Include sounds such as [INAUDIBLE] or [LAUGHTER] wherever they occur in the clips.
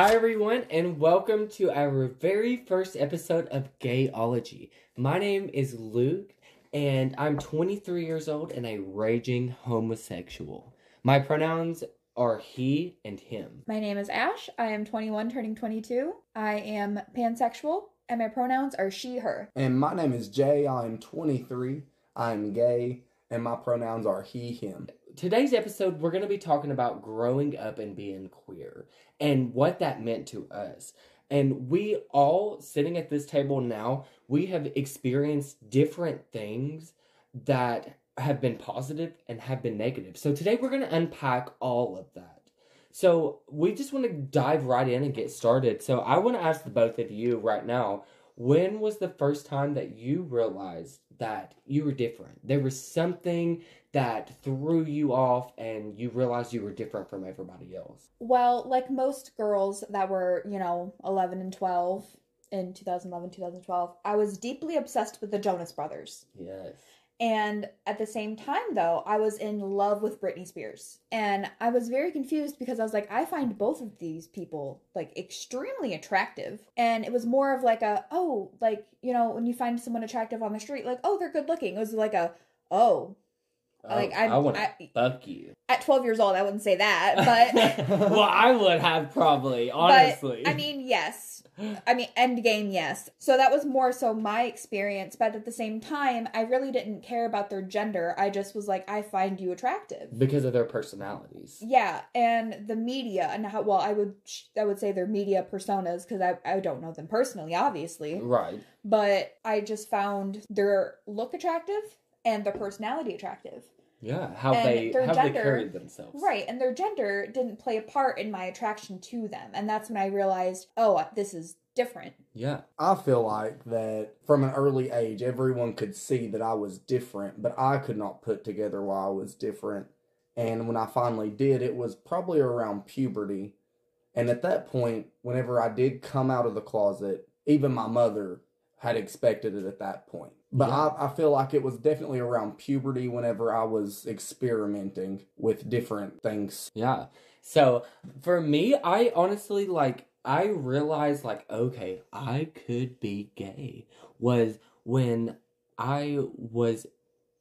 Hi, everyone, and welcome to our very first episode of Gayology. My name is Luke, and I'm 23 years old and a raging homosexual. My pronouns are he and him. My name is Ash. I am 21, turning 22. I am pansexual, and my pronouns are she, her. And my name is Jay. I'm 23. I'm gay, and my pronouns are he, him. Today's episode, we're going to be talking about growing up and being queer and what that meant to us. And we all sitting at this table now, we have experienced different things that have been positive and have been negative. So today we're going to unpack all of that. So we just want to dive right in and get started. So I want to ask the both of you right now, when was the first time that you realized that you were different? There was something that threw you off and you realized you were different from everybody else? Well, like most girls that were, you know, 11 and 12 in 2011, 2012, I was deeply obsessed with the Jonas Brothers. Yes. And at the same time, though, I was in love with Britney Spears. And I was very confused because I was like, I find both of these people like extremely attractive. And it was more of like a, oh, like, you know, when you find someone attractive on the street, like, oh, they're good looking. It was like a, oh, like, Oh, I, I- want to I- fuck you. at 12 years old, I wouldn't say that, but. [LAUGHS] well, I would have probably, honestly. But, I mean, yes. I mean, end game, yes. So that was more so my experience, but at the same time, I really didn't care about their gender. I just was like, I find you attractive. because of their personalities. Yeah, and the media and how well I would I would say their media personas because I I don't know them personally, obviously, Right. but I just found their look attractive and their personality attractive. Yeah. How And they their how they carried themselves. Right, and their gender didn't play a part in my attraction to them, and that's when I realized, oh, this is different. Yeah. I feel like that from an early age, everyone could see that I was different, but I could not put together why I was different. And when I finally did, it was probably around puberty. And at that point, whenever I did come out of the closet, even my mother had expected it at that point. But Yeah. I, I feel like it was definitely around puberty whenever I was experimenting with different things. Yeah. So for me, I honestly like I realized like okay, I could be gay was when I was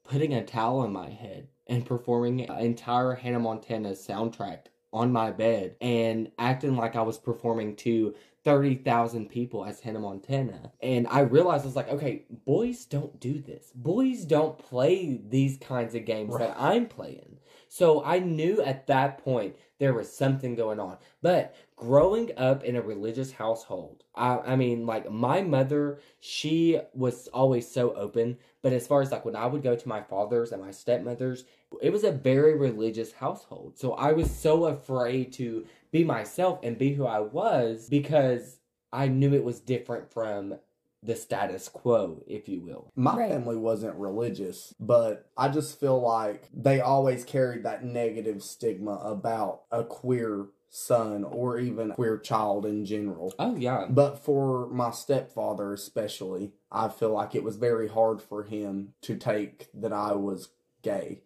putting a towel on my head and performing an entire Hannah Montana soundtrack on my bed and acting like I was performing to 30,000 people as Hannah Montana. And I realized I was like, okay, boys don't do this. Boys don't play these kinds of games that I'm playing. So I knew at that point there was something going on. But growing up in a religious household, I, I mean, like my mother, she was always so open. But as far as like when I would go to my father's and my stepmother's, it was a very religious household. So I was so afraid to be myself and be who I was because I knew it was different from the status quo, if you will. My Right. family wasn't religious, but I just feel like they always carried that negative stigma about a queer son or even queer child in general. Oh, yeah. But for my stepfather, especially, I feel like it was very hard for him to take that I was gay.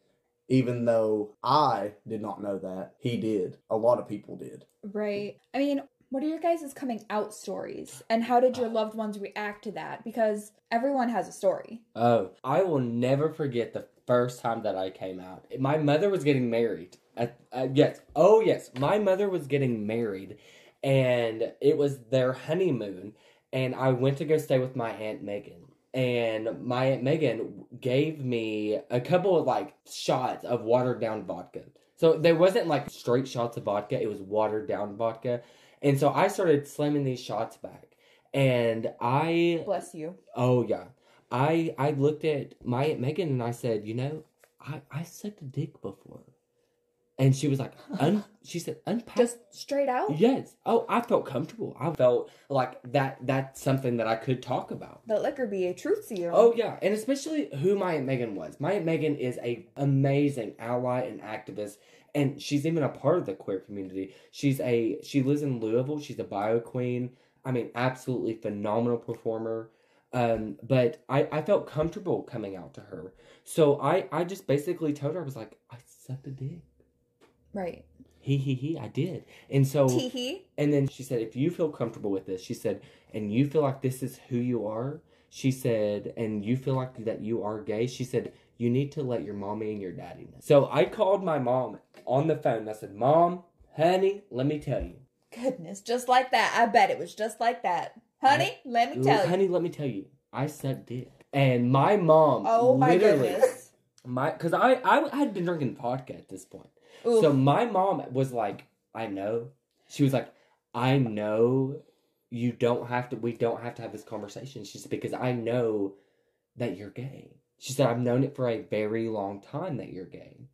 Even though I did not know that, he did. A lot of people did. Right. I mean, what are your guys' coming out stories? And how did your loved ones react to that? Because everyone has a story. Oh, I will never forget the first time that I came out. My mother was getting married. At, uh, yes. Oh, yes. My mother was getting married, and it was their honeymoon. And I went to go stay with my Aunt Megan. And my Aunt Megan gave me a couple of like shots of watered down vodka. So there wasn't like straight shots of vodka, it was watered down vodka. And so I started slamming these shots back. And I Bless you. Oh yeah. I I looked at my Aunt Megan and I said, you know, I I sucked a dick before, and she was like, un, she said, unpack. Just straight out? yes. Oh, I felt comfortable. I felt like that. That's something that I could talk about. The liquor be a truth serum. Oh yeah, and especially who my Aunt Megan was. My Aunt Megan is a amazing ally and activist, and she's even a part of the queer community. She's a she lives in Louisville. She's a bio queen. I mean, absolutely phenomenal performer. Um, but I, I felt comfortable coming out to her. So I, I just basically told her, I was like, I sucked a dick. Right. He he he. I did. And so Tee hee. and then she said, if you feel comfortable with this, she said, and you feel like this is who you are, she said, and you feel like that you are gay, she said, you need to let your mommy and your daddy know. So I called my mom on the phone. I said, Mom, honey, let me tell you. Goodness, just like that. I bet it was just like that. Honey, let me tell you. honey, let me tell you. I suck dick. And my mom, Oh my literally, goodness. [LAUGHS] my because I, I had been drinking vodka at this point. Ooh. So my mom was like, I know. She was like, I know you don't have to, we don't have to have this conversation. She said, because I know that you're gay. She said, I've known it for a very long time that you're gay.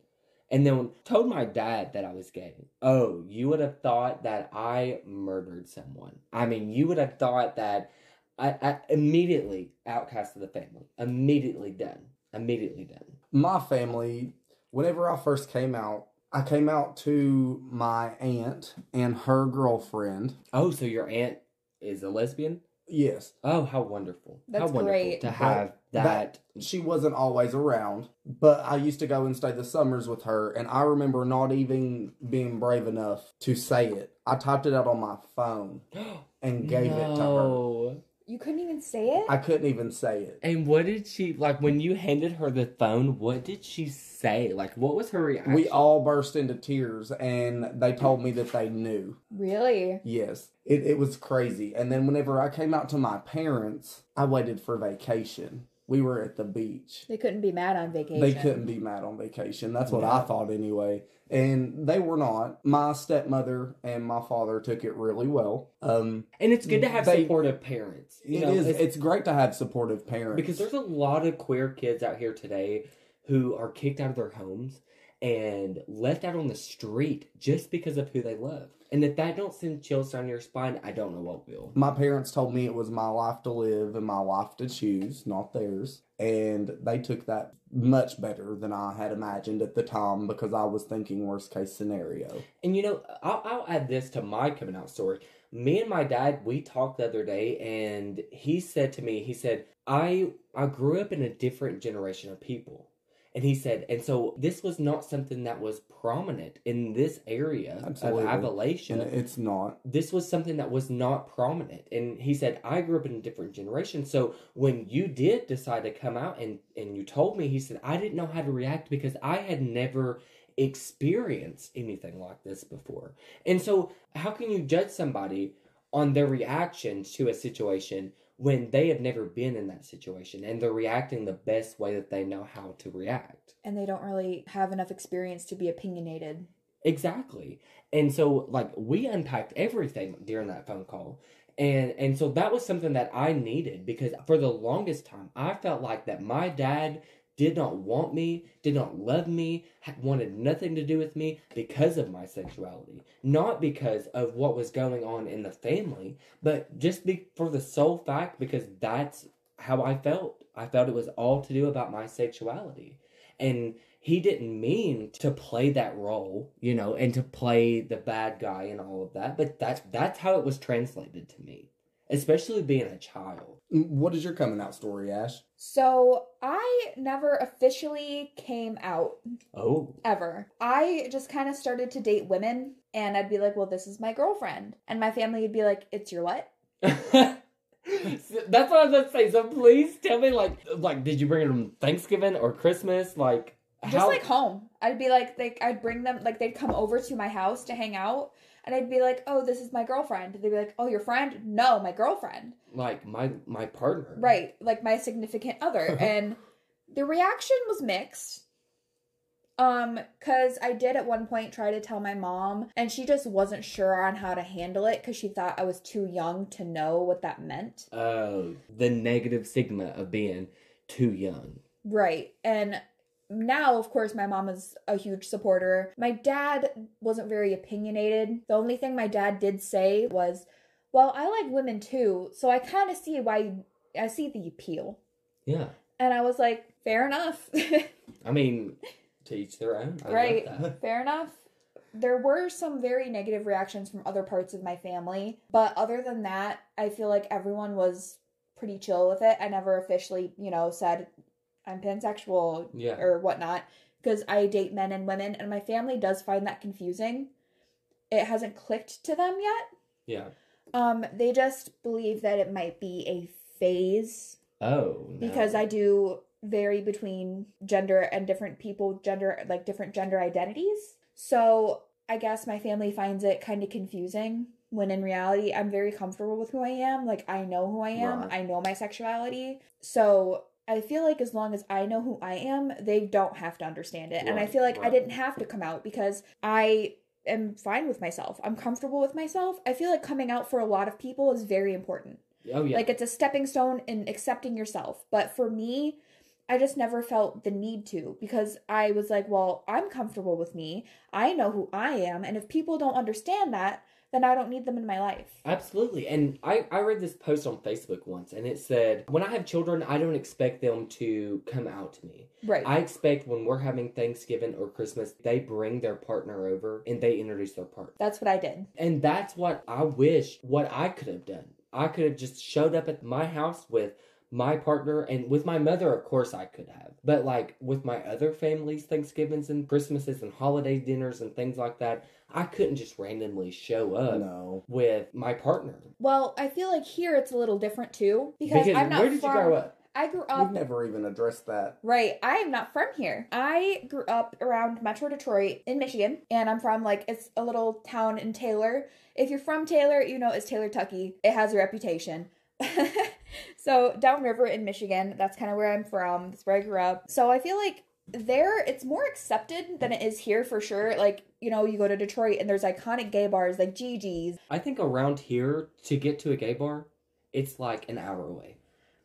And then told my dad that I was gay. Oh, you would have thought that I murdered someone. I mean, you would have thought that I, I immediately outcast of the family. Immediately done. Immediately done. My family, whenever I first came out, I came out to my aunt and her girlfriend. Oh, so your aunt is a lesbian? Yes, Oh, how wonderful! how That's wonderful great. to have that. she wasn't always around, but I used to go and stay the summers with her, and I remember not even being brave enough to say it. I typed it out on my phone [GASPS] and gave it to her. You couldn't even say it? I couldn't even say it. And what did she like when you handed her the phone? What did she say? Like, what was her reaction? We all burst into tears, and they told me that they knew. really? Yes, it, it was crazy. And then whenever I came out to my parents, I waited for vacation. We were at the beach. They couldn't be mad on vacation. They couldn't be mad on vacation. That's what I thought anyway. And they were not. My stepmother and my father took it really well. Um, and it's good to have They- supportive parents. You it know, is. it's- It's, great to have supportive parents because there's a lot of queer kids out here today who are kicked out of their homes and left out on the street just because of who they love. And if that don't send chills down your spine, I don't know what will. my parents told me it was my life to live and my life to choose, not theirs. And they took that much better than I had imagined at the time because I was thinking worst case scenario. And you know, I'll, I'll add this to my coming out story. Me and my dad, we talked the other day, and he said to me, he said, "I I grew up in a different generation of people." And he said, and so this was not something that was prominent in this area Absolutely. of Appalachia. And it's not. this was something that was not prominent and he said i grew up in a different generation so when you did decide to come out and and you told me he said i didn't know how to react because i had never experienced anything like this before and so how can you judge somebody on their reaction to a situation when they have never been in that situation and they're reacting the best way that they know how to react And they don't really have enough experience to be opinionated. Exactly. And so like we unpacked everything during that phone call. And and so that was something that I needed because for the longest time I felt like that my dad did not want me, did not love me, wanted nothing to do with me because of my sexuality. Not because of what was going on in the family, but just be, for the sole fact because that's how I felt. I felt it was all to do about my sexuality. And he didn't mean to play that role, you know, and to play the bad guy and all of that, but that's that's how it was translated to me, especially being a child. Mm, what is your coming out story, Ash? So I never officially came out Oh, ever. I just kind of started to date women and I'd be like, well, this is my girlfriend. And my family would be like, it's your what? [LAUGHS] that's what I was to say. So please tell me, like, like, did you bring it on Thanksgiving or Christmas? Like, Just how? like home. I'd be like, like I'd bring them, like they'd come over to my house to hang out. And I'd be like, oh, this is my girlfriend. They'd be like, oh, your friend? No, my girlfriend. like my my partner, Right, like my significant other. [LAUGHS] and the reaction was mixed. Um, cause I did at one point try to tell my mom, and she just wasn't sure on how to handle it because she thought I was too young to know what that meant. Oh, the negative stigma of being too young. Right. And now, of course, my mom is a huge supporter. My dad wasn't very opinionated. The only thing my dad did say was, Well, I like women too, so I kind of see why you, I see the appeal. Yeah, And I was like, Fair enough. [LAUGHS] I mean, to each their own. I right. Fair enough. There were some very negative reactions from other parts of my family, but other than that, I feel like everyone was pretty chill with it. I never officially, you know, said I'm pansexual Yeah. or whatnot because I date men and women, and my family does find that confusing. It hasn't clicked to them yet. Yeah. Um, they just believe that it might be a phase Oh. No. because I do vary between gender and different people, gender like different gender identities. So I guess my family finds it kind of confusing when in reality I'm very comfortable with who I am. Like I know who I am, Right. I know my sexuality. So I feel like as long as I know who I am, they don't have to understand it. And I feel like I didn't have to come out because I am fine with myself. I'm comfortable with myself. I feel like coming out for a lot of people is very important. Oh yeah. Like it's a stepping stone in accepting yourself. But for me, I just never felt the need to because I was like, well, I'm comfortable with me. I know who I am. And if people don't understand that, then I don't need them in my life. Absolutely. And I, I read this post on Facebook once and it said, When I have children, I don't expect them to come out to me. Right. I expect when we're having Thanksgiving or Christmas, they bring their partner over and they introduce their partner. That's what I did. And that's what I wish what I could have done. I could have just showed up at my house with my partner and with my mother, of course, I could have. But like with my other families, Thanksgivings and Christmases and holiday dinners and things like that, I couldn't just randomly show up No. with my partner. Well, I feel like here it's a little different too because, Because I'm not where did from, you grow up? I grew We've never even addressed that. Right. I am not from here. I grew up around Metro Detroit in Michigan, and I'm from like it's a little town in Taylor. If you're from Taylor, you know it's Taylor Tucky. It has a reputation. [LAUGHS] so downriver in Michigan, that's kind of where I'm from. That's where I grew up. So I feel like there it's more accepted than it is here for sure. Like, you know, you go to Detroit and there's iconic gay bars like Gigi's. I think around here to get to a gay bar, it's like an hour away.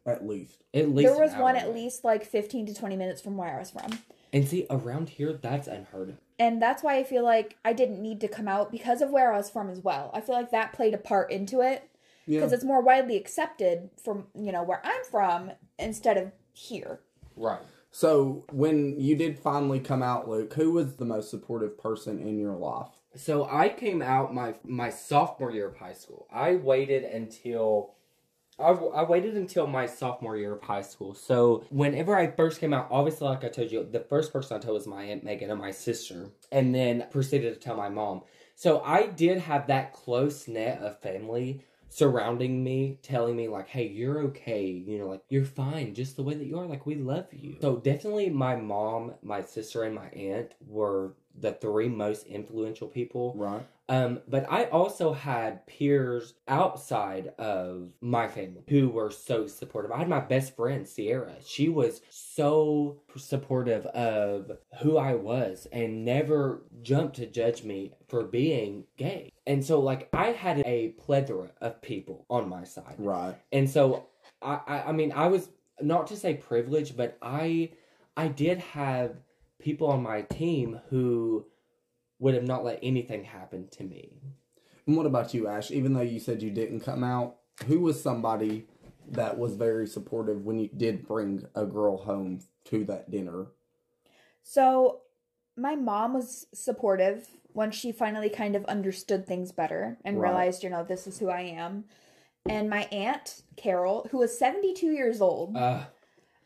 At least. At least There an was hour one at least like 15 to 20 minutes from where I was from. And see, around here, that's unheard of. and that's why I feel like I didn't need to come out because of where I was from as well. I feel like that played a part into it Yeah. because it's more widely accepted from you know where I'm from instead of here. Right. So when you did finally come out, Luke, who was the most supportive person in your life? So I came out my my sophomore year of high school. I waited until I, I waited until my sophomore year of high school. So whenever I first came out, obviously, like I told you, the first person I told was my aunt Megan and my sister, and then proceeded to tell my mom. So I did have that close net of family surrounding me, telling me like, "Hey, you're okay. You know, like you're fine, just the way that you are. Like we love you." So definitely, my mom, my sister, and my aunt were the three most influential people. Right. Um, but I also had peers outside of my family who were so supportive. I had my best friend, Sierra. She was so supportive of who I was and never jumped to judge me for being gay. And so, like, I had a plethora of people on my side. Right. And so, I, I, I mean, I was not to say privileged, but I, I did have people on my team who would have not let anything happen to me. And what about you, Ash? Even though you said you didn't come out, who was somebody that was very supportive when you did bring a girl home to that dinner? So my mom was supportive when she finally kind of understood things better and Right. realized, you know, this is who I am. And my aunt Carol, who was 72 years old, Uh,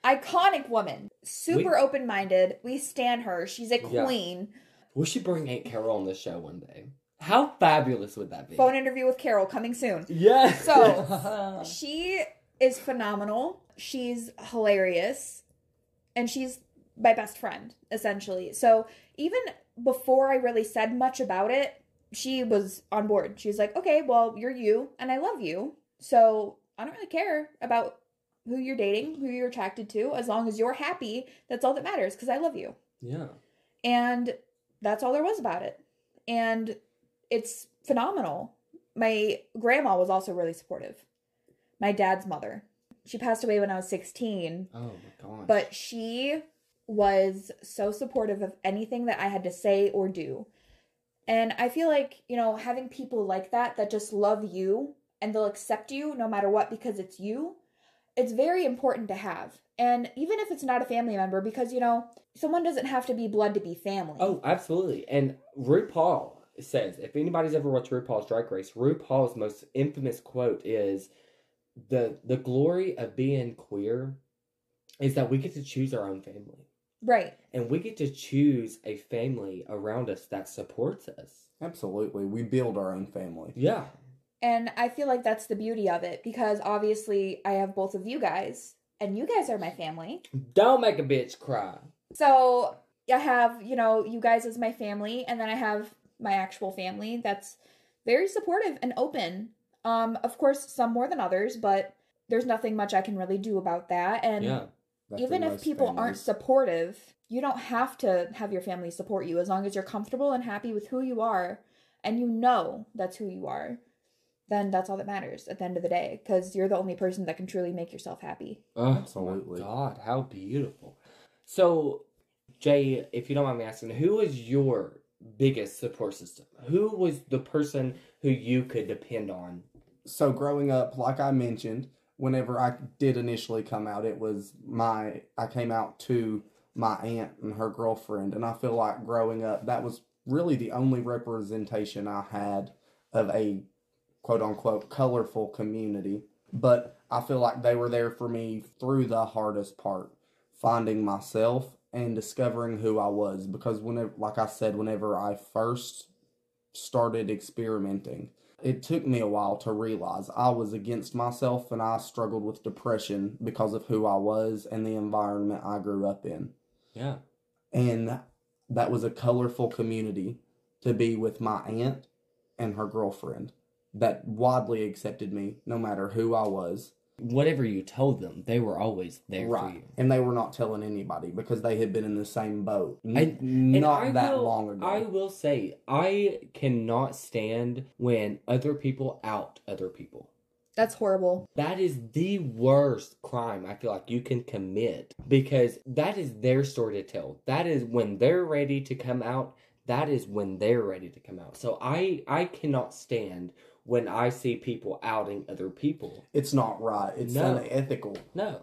iconic woman, super open minded. We stand her. She's a Yeah. queen. we should bring Aunt Carol on the show one day. How fabulous would that be? Phone interview with Carol coming soon. Yes. So- [LAUGHS] She is phenomenal. She's hilarious. And she's my best friend, essentially. So even before I really said much about it, she was on board. She was like, okay, well, you're you, and I love you. So I don't really care about who you're dating, who you're attracted to, as long as you're happy. That's all that matters, because I love you. yeah. And that's all there was about it. And it's phenomenal. My grandma was also really supportive. My dad's mother. She passed away when I was 16, Oh my gosh. but she was so supportive of anything that I had to say or do. And I feel like, you know, having people like that that just love you and they'll accept you no matter what because it's you, it's very important to have. And even if it's not a family member, because, you know, someone doesn't have to be blood to be family. Oh, absolutely. And RuPaul says if anybody's ever watched RuPaul's Drag Race, RuPaul's most infamous quote is the the glory of being queer is that we get to choose our own family. Right. And we get to choose a family around us that supports us. Absolutely. We build our own family. Yeah. And I feel like that's the beauty of it because obviously I have both of you guys, and you guys are my family. Don't make a bitch cry. So I have, you know, you guys as my family, and then I have my actual family that's very supportive and open. Um, of course, some more than others, but there's nothing much I can really do about that. And Yeah. That's even if most people aren't families. supportive, you don't have to have your family support you as long as you're comfortable and happy with who you are and you know that's who you are. Then that's all that matters at the end of the day because you're the only person that can truly make yourself happy. Oh, Absolutely. my God, how beautiful. So, Jay, if you don't mind me asking, who was your biggest support system? Who was the person who you could depend on? so growing up, like I mentioned, whenever I did initially come out, it was my I came out to my aunt and her girlfriend, and I feel like growing up that was really the only representation I had of a quote unquote colorful community. But I feel like they were there for me through the hardest part, finding myself and discovering who I was. Because whenever, like I said, whenever I first started experimenting, it took me a while to realize I was against myself and I struggled with depression because of who I was and the environment I grew up in. Yeah. And that was a colorful community to be with my aunt and her girlfriend that widely accepted me no matter who I was. Whatever you told them, they were always there for right. you. And they were not telling anybody because they had been in the same boat. N- And- And not I that will- long ago. I will say, I cannot stand when other people out other people. That's horrible. That is the worst crime I feel like you can commit because that is their story to tell. That is when they're ready to come out. That is when they're ready to come out. So I I cannot stand when I see people outing other people. it's not right. It's No. unethical. No.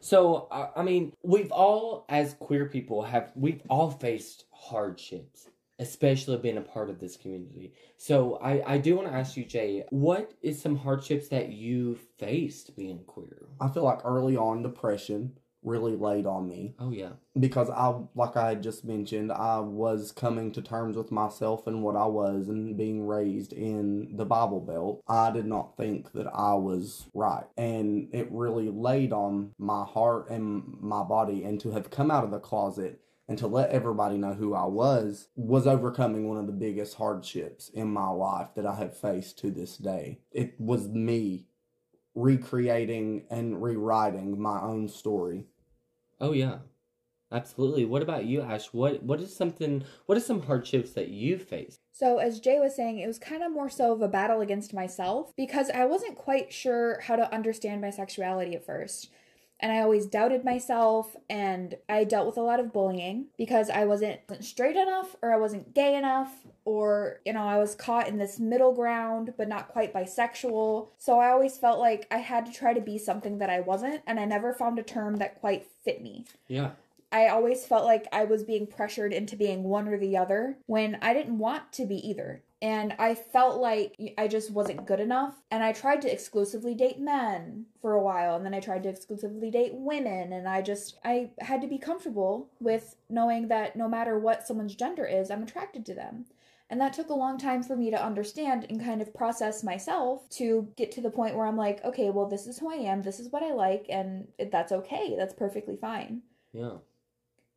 So I, I mean, we've all as queer people have we've all faced hardships, especially being a part of this community. So I I do want to ask you, Jay, what is some hardships that you faced being queer? I feel like early on depression really laid on me. Oh yeah. because I, like I had just mentioned, I was coming to terms with myself and what I was and being raised in the Bible Belt. I did not think that I was right. And it really laid on my heart and my body. And to have come out of the closet and to let everybody know who I was was overcoming one of the biggest hardships in my life that I have faced to this day. It was me recreating and rewriting my own story Oh yeah. Absolutely. What about you, Ash? What what is something what are some hardships that you faced? So, as Jay was saying, it was kind of more so of a battle against myself because I wasn't quite sure how to understand my sexuality at first. And I always doubted myself, and I dealt with a lot of bullying because I wasn't straight enough, or I wasn't gay enough, or, you know, I was caught in this middle ground, but not quite bisexual. So I always felt like I had to try to be something that I wasn't, and I never found a term that quite fit me. Yeah. I always felt like I was being pressured into being one or the other when I didn't want to be either. And I felt like I just wasn't good enough. And I tried to exclusively date men for a while. And then I tried to exclusively date women. And I just, I had to be comfortable with knowing that no matter what someone's gender is, I'm attracted to them. And that took a long time for me to understand and kind of process myself to get to the point where I'm like, okay, well, this is who I am. This is what I like. And that's okay. That's perfectly fine Yeah.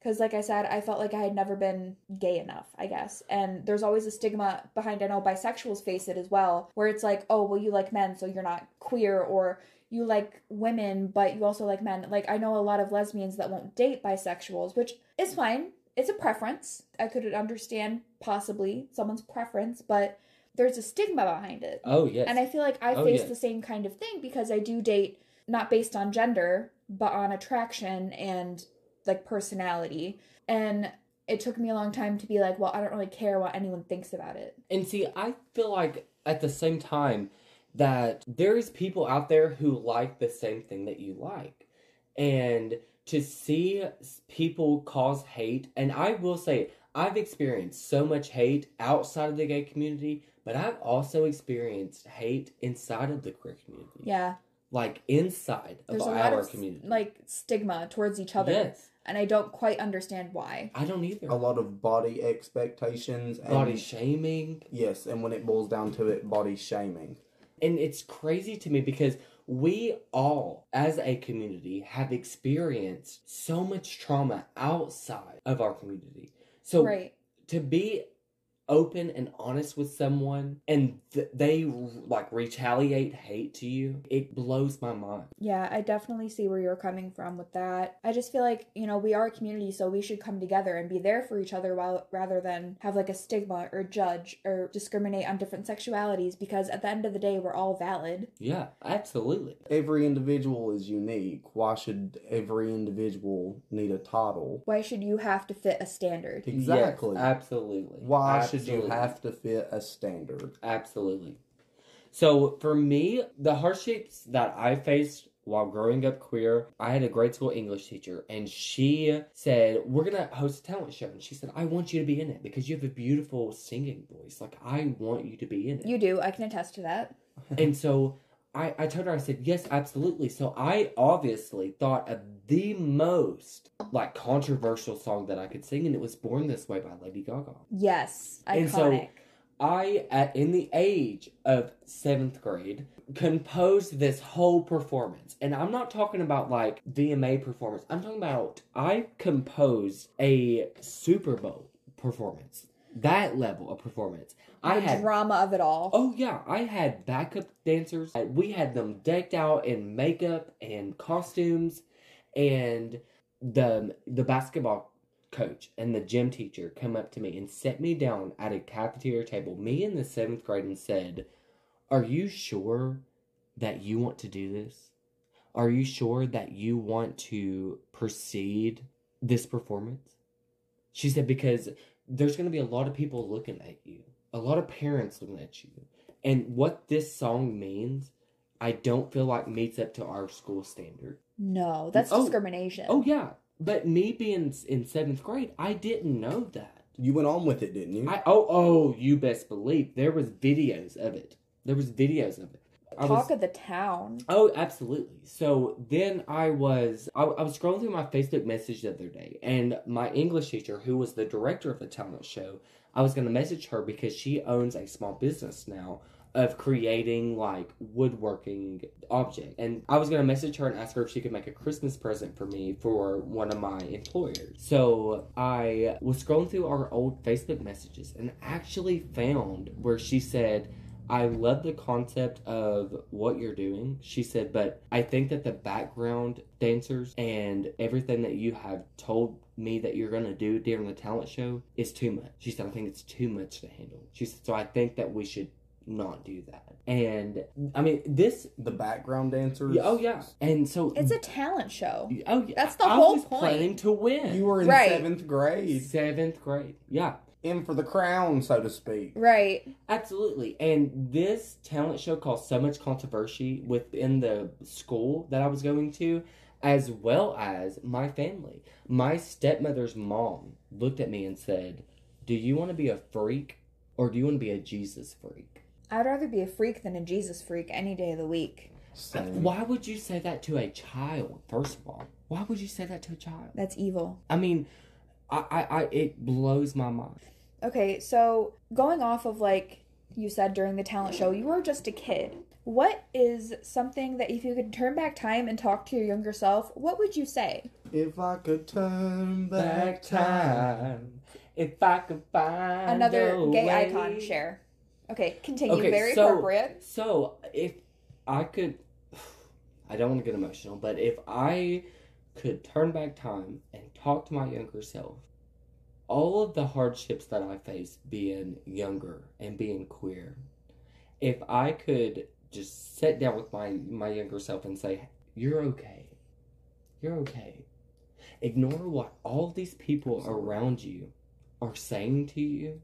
Because like i said i felt like i had never been gay enough i guess. And there's always a stigma behind i know bisexuals face it as well where it's like oh well you like men so you're not queer or you like women but you also like men. Like i know a lot of lesbians that won't date bisexuals which is fine. It's a preference. I could understand possibly someone's preference but there's a stigma behind it. Oh yes. and I feel like I Oh, face yes. the same kind of thing because I do date not based on gender, but on attraction and like personality. And it took me a long time to be like, well, I don't really care what anyone thinks about it. And see, I feel like at the same time that there's people out there who like the same thing that you like. And to see people cause hate, and I will say, I've experienced so much hate outside of the gay community, but I've also experienced hate inside of the queer community. Yeah. Like inside of There's a our of community. like stigma towards each other. Yes. And I don't quite understand why. I don't either. A lot of body expectations. And, Body shaming. Yes, and when it boils down to it, body shaming. And it's crazy to me because we all, as a community, have experienced so much trauma outside of our community. So right. to be open and honest with someone and th- they like retaliate hate to you, it blows my mind. Yeah, I definitely see where you're coming from with that. I just feel like, you know, we are a community, so we should come together and be there for each other while rather than have like a stigma or judge or discriminate on different sexualities because at the end of the day, we're all valid. Yeah, absolutely. Every individual is unique. Why should every individual need a title? Why should you have to fit a standard? Exactly. Yes, absolutely. Why should you Absolutely. have to fit a standard? Absolutely. So for me, the hardships that I faced while growing up queer, I had a grade school English teacher, and she said, We're gonna host a talent show. And she said, I want you to be in it because you have a beautiful singing voice. Like, I want you to be in it. You do, I can attest to that. and so I, I told her, I said, Yes, absolutely. So I obviously thought of the most like controversial song that I could sing, and it was Born This Way by Lady Gaga. Yes, And so- I, at in the age of seventh grade, composed this whole performance, and I'm not talking about like VMA performance. I'm talking about I composed a Super Bowl performance, that level of performance. I the had drama of it all. Oh yeah, I had backup dancers. We had them decked out in makeup and costumes, and the the basketball coach and the gym teacher come up to me and set me down at a cafeteria table, me in the seventh grade, and said, "Are you sure that you want to do this? Are you sure that you want to proceed this performance?" She said, "Because there's going to be a lot of people looking at you." a lot of parents looking at you. And what this song means, I don't feel like meets up to our school standard. No, that's Oh. discrimination. Oh yeah, but me being in seventh grade, I didn't know that. You went on with it, didn't you? I oh oh, you best believe there was videos of it. There was videos of it. Talk was, of the town. Oh, absolutely. So then I was I, I was scrolling through my Facebook message the other day, and my English teacher, who was the director of the talent show, I was going to message her because she owns a small business now of creating like woodworking object, and I was going to message her and ask her if she could make a Christmas present for me for one of my employers. So I was scrolling through our old Facebook messages and actually found where she said. I love the concept of what you're doing. She said, but I think that the background dancers and everything that you have told me that you're going to do during the talent show is too much. She said, I think it's too much to handle. She said, so I think that we should not do that. And I mean, this. the background dancers. Yeah, oh, yeah. And so. It's a talent show. Oh, yeah. That's the I whole was point. planning to win. You were in Right. seventh grade, Seventh grade. Yeah. In for the crown, so to speak. Right. Absolutely. And this talent show caused so much controversy within the school that I was going to, as well as my family. My stepmother's mom looked at me and said, Do you want to be a freak or do you want to be a Jesus freak? I'd rather be a freak than a Jesus freak any day of the week. Same. Why would you say that to a child, first of all? Why would you say that to a child? That's evil. I mean, I, I, I it blows my mind. Okay, so going off of like you said during the talent show, you were just a kid. What is something that if you could turn back time and talk to your younger self, what would you say? If I could turn Back back time. time. If I could find Another a gay way. icon share. Okay, continue. Okay, Very so- appropriate. So, if I could, [SIGHS] I don't want to get emotional, but if I could turn back time and talk to my younger self, all of the hardships that I faced being younger and being queer, if I could just sit down with my, my younger self and say, You're okay. You're okay. Ignore what all these people around you are saying to you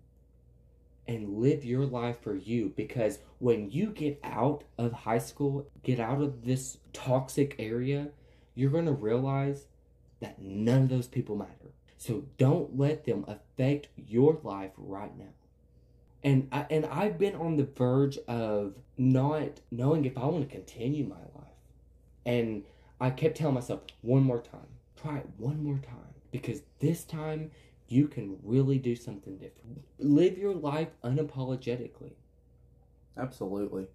and live your life for you because when you get out of high school, get out of this toxic area, you're going to realize that none of those people matter. So don't let them affect your life right now. And I, and I've been on the verge of not knowing if I want to continue my life. And I kept telling myself one more time, try it one more time. because this time you can really do something different. Live your life unapologetically. Absolutely.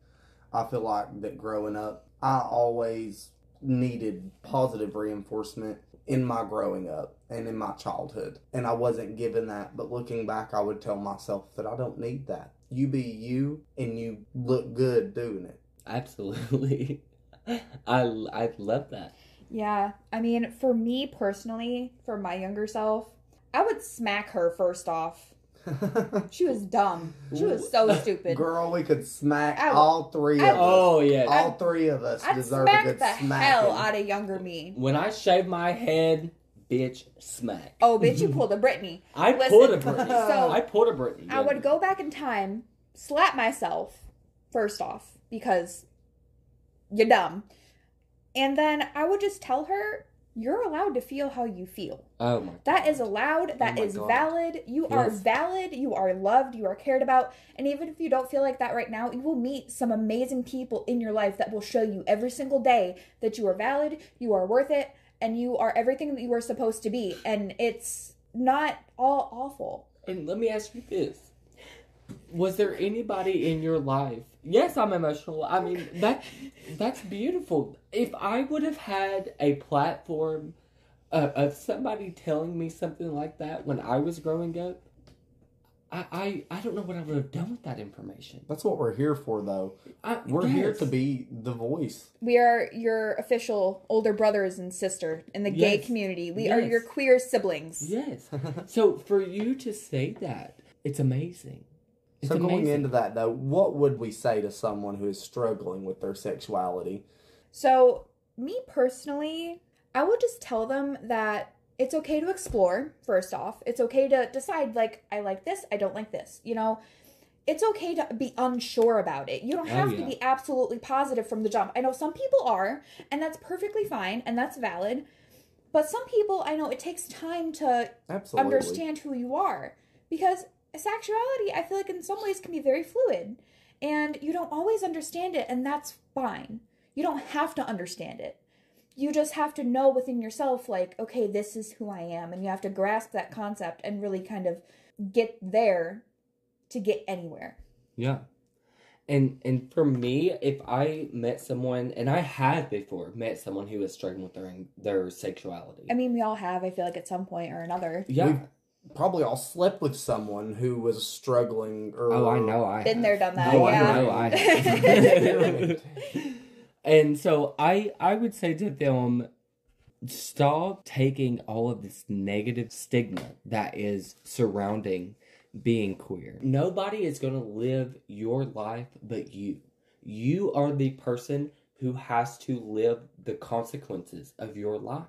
I feel like that growing up, I always needed positive reinforcement in my growing up and in my childhood. And I wasn't given that. But looking back, I would tell myself that I don't need that. You be you and you look good doing it. Absolutely. [LAUGHS] I, I love that. Yeah, I mean, for me personally, for my younger self, I would smack her first off. [LAUGHS] She was dumb. She was so [LAUGHS] stupid. Girl, we could smack I would- all three I of would- us. Oh, yeah. all three of us I'd deserve a smack good the smacking. hell out of younger me. When I shave my head, bitch, smack. Oh, bitch, you [LAUGHS] pulled a Britney. I listen, pulled a Britney. [LAUGHS] so- I pulled a Britney. I would go back in time, slap myself, first off, because you're dumb. And then I would just tell her, you're allowed to feel how you feel. Oh my. That is allowed. That oh my is God. valid. You are valid. You are loved. You are cared about. And even if you don't feel like that right now, you will meet some amazing people in your life that will show you every single day that you are valid, you are worth it, and you are everything that you were supposed to be. And it's not all awful. And let me ask you this: Was there anybody in your life? Yes, I'm emotional. I mean that that's beautiful. If I would have had a platform uh, of somebody telling me something like that when I was growing up, I, I I don't know what I would have done with that information. That's what we're here for, though. I, We're here to be the voice. We are your official older brothers and sister in the gay community. We are your queer siblings. Yes. [LAUGHS] so for you to say that, it's amazing. It's so going amazing. into that, though, what would we say to someone who is struggling with their sexuality? So, me personally, I would just tell them that it's okay to explore, first off. It's okay to decide, like, I like this, I don't like this. You know, it's okay to be unsure about it. You don't Oh, have to be absolutely positive from the jump. I know some people are, and that's perfectly fine, and that's valid. But some people, I know it takes time to Absolutely. understand who you are because sexuality i feel like in some ways can be very fluid and you don't always understand it and that's fine you don't have to understand it you just have to know within yourself like okay this is who i am and you have to grasp that concept and really kind of get there to get anywhere Yeah. And and for me, if I met someone, and I have before met someone who was struggling with their their sexuality. i mean we all have i feel like at some point or another yeah. We've probably all slept with someone who was struggling or oh, I know. I been have. there done that Oh, yeah I know. I have. [LAUGHS] [LAUGHS] [LAUGHS] and so I I would say to them, stop taking all of this negative stigma that is surrounding being queer. Nobody is going to live your life but you. You are the person who has to live the consequences of your life.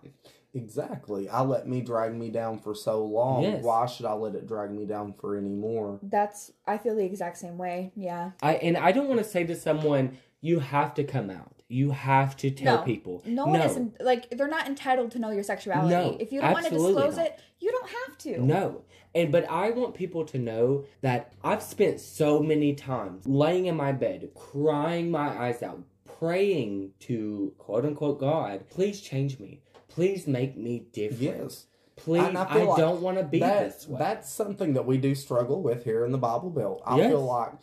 Exactly. I let me drag me down for so long. Yes. Why should I let it drag me down for any more? that's i feel the exact same way yeah I and I don't want to say to someone you have to come out. You have to tell No. people. No one isn't like they're not entitled to know your sexuality. No, if you don't want to disclose not. it, you don't have to. No. And but I want people to know that I've spent so many times laying in my bed, crying my eyes out, praying to quote unquote God, please change me. Please make me different. Yes. Please, And I I, like don't want to be that, this way. That's something that we do struggle with here in the Bible Belt. I Yes. feel like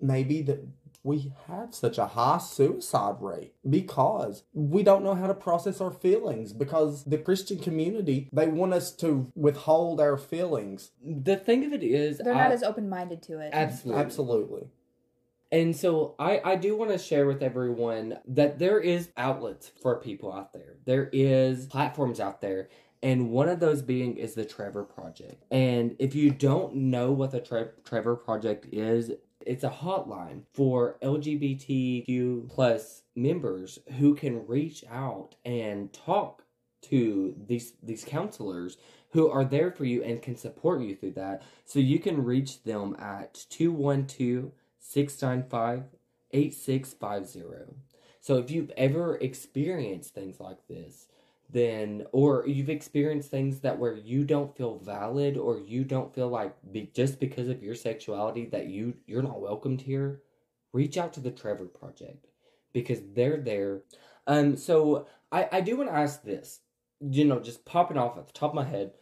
maybe that we have such a high suicide rate because we don't know how to process our feelings because the Christian community they want us to withhold our feelings. the thing of it is, They're not I- as open minded to it. absolutely. Absolutely. And so I, I do want to share with everyone that there is outlets for people out there. There is platforms out there. And one of those being is the Trevor Project. And if you don't know what the Tre- Trevor Project is, it's a hotline for LGBTQ plus members who can reach out and talk to these these counselors who are there for you and can support you through that. So you can reach them at 212 695 8650. So if you've ever experienced things like this, then or you've experienced things that where you don't feel valid or you don't feel like be, just because of your sexuality that you you're not welcomed here, reach out to the Trevor Project because they're there. Um so I I do want to ask this. you know, just popping off at the top of my head,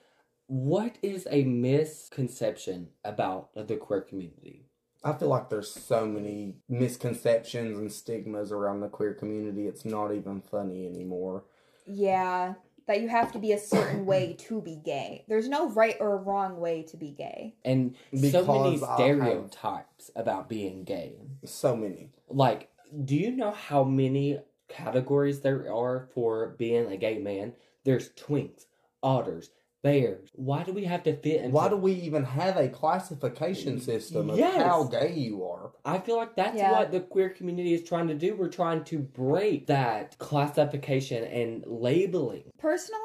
what is a misconception about the queer community? I feel like there's so many misconceptions and stigmas around the queer community. It's not even funny anymore. Yeah, that you have to be a certain way [CLEARS THROAT] to be gay. There's no right or wrong way to be gay. And so many Because have- stereotypes about being gay. So many. Like, do you know how many categories there are for being a gay man? There's twinks, otters, bears. Why do we have to fit into Why do we even have a classification system of Yes. how gay you are? I feel like that's Yeah. what the queer community is trying to do. We're trying to break that classification and labeling. Personally,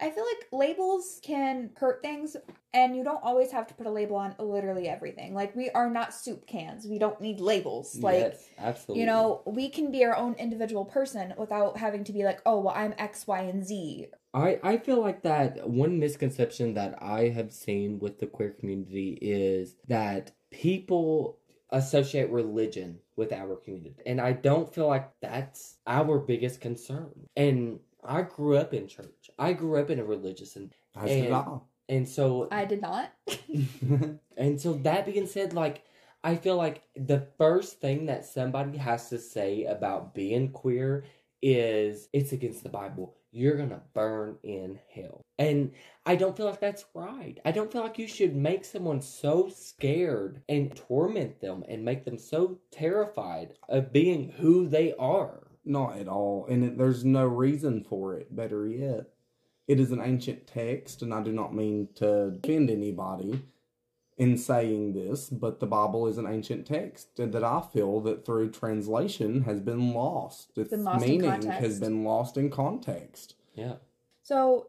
I feel like labels can hurt things, and you don't always have to put a label on literally everything. Like, we are not soup cans. We don't need labels. Like, yes, absolutely. you know, we can be our own individual person without having to be like, oh, well, I'm X, Y, and Z. I, I feel like that one misconception that I have seen with the queer community is that people associate religion with our community. And I don't feel like that's our biggest concern. And I grew up in church. I grew up in a religious and As did And- and so I did not. [LAUGHS] [LAUGHS] and so that being said, like I feel like the first thing that somebody has to say about being queer is it's against the Bible. You're gonna burn in hell. And I don't feel like that's right. I don't feel like you should make someone so scared and torment them and make them so terrified of being who they are. Not at all. And it, there's no reason for it, better yet. It is an ancient text, and I do not mean to offend anybody in saying this, but the Bible is an ancient text that I feel that through translation has been lost. Its Been lost meaning context. has been lost in context. Yeah. So,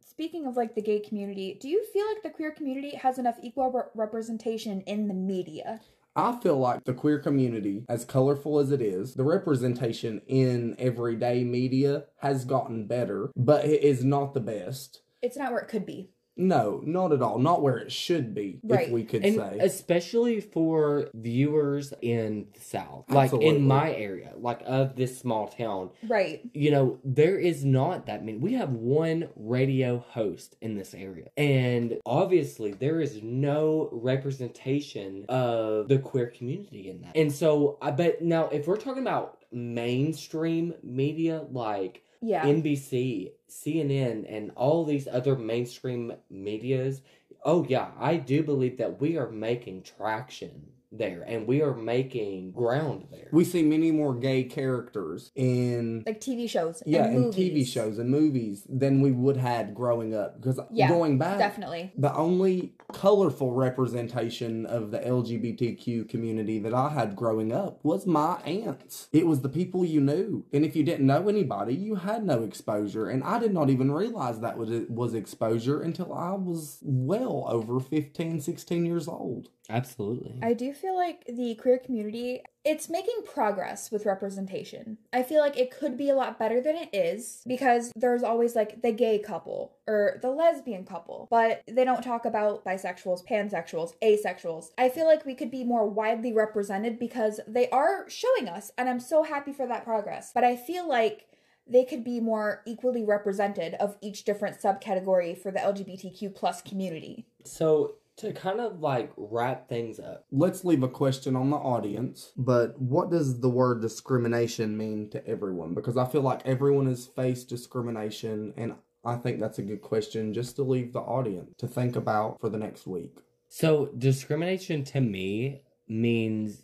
speaking of like the gay community, do you feel like the queer community has enough equal re- representation in the media? I feel like the queer community, as colorful as it is, the representation in everyday media has gotten better, but it is not the best. It's not where it could be. No, not at all. Not where it should be, Right. if we could and say. especially for viewers in the south like Absolutely. in my area like of this small town Right. you know there is not that many we have one radio host in this area and obviously there is no representation of the queer community in that and so i bet now if we're talking about mainstream media like Yeah. NBC, CNN, and all these other mainstream medias. Oh, yeah, I do believe that we are making traction there and we are making ground there. we see many more gay characters in like TV shows. yeah, and in movies. TV shows and movies than we would had growing up. Because Yeah, going back, Definitely. the only colorful representation of the LGBTQ community that I had growing up was my aunts. It was the people you knew. And if you didn't know anybody, you had no exposure. And I did not even realize that was, was exposure until I was well over 15, 16 years old. Absolutely. I do feel like the queer community it's making progress with representation. I feel like it could be a lot better than it is because there's always like the gay couple or the lesbian couple, but they don't talk about bisexuals, pansexuals, asexuals. I feel like we could be more widely represented because they are showing us and I'm so happy for that progress. But I feel like they could be more equally represented of each different subcategory for the LGBTQ plus community. so, to kind of like wrap things up, Let's leave a question on the audience. But what does the word discrimination mean to everyone? Because I feel like everyone has faced discrimination, and I think that's a good question just to leave the audience to think about for the next week. So, discrimination to me means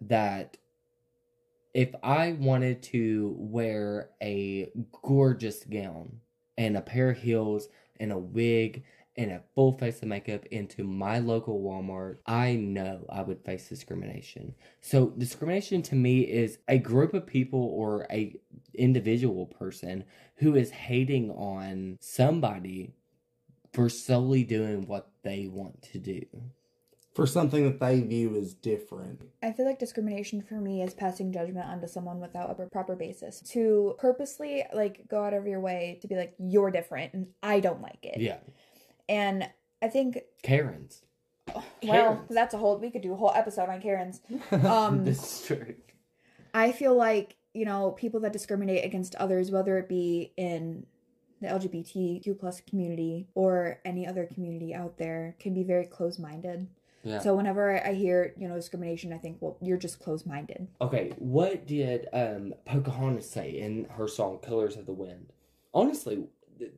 that if I wanted to wear a gorgeous gown and a pair of heels and a wig and a full face of makeup into my local Walmart, I know I would face discrimination. So, discrimination to me is a group of people or a individual person who is hating on somebody for solely doing what they want to do. For something that they view as different. I feel like discrimination for me is passing judgment onto someone without a proper basis. To purposely like go out of your way to be like you're different and I don't like it. Yeah. And I think Karens. [SIGHS] well, Karens. that's a whole we could do a whole episode on Karens. [LAUGHS] Um this is true. I feel like, you know, people that discriminate against others whether it be in the LGBTQ plus community or any other community out there can be very close minded. Yeah. So whenever I hear, you know, discrimination, I think, well, you're just close minded. Okay, what did um Pocahontas say in her song "Colors of the Wind"? Honestly,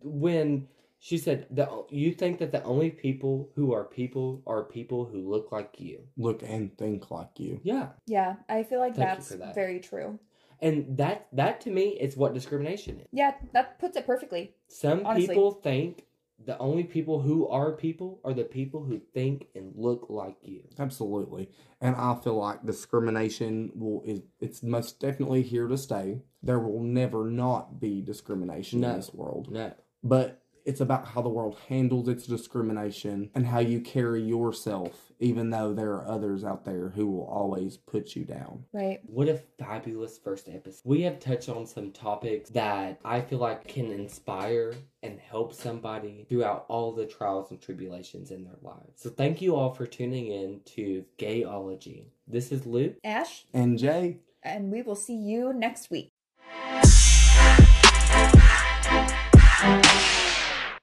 when she said that you think that the only people who are people are people who look like you. Look and think like you. Yeah, Yeah, I feel like Thank that's that. very true. and that that to me is what discrimination is. Yeah, that puts it perfectly. Some Honestly. people think the only people who are people are the people who think and look like you. Absolutely. And I feel like discrimination will is it's most definitely here to stay. There will never not be discrimination No. in this world. No. But it's about how the world handles its discrimination and how you carry yourself, even though there are others out there who will always put you down. Right. What a fabulous first episode. We have touched on some topics that I feel like can inspire and help somebody throughout all the trials and tribulations in their lives. So thank you all for tuning in to Gayology. This is Luke. Ash, And Jay, and we will see you next week.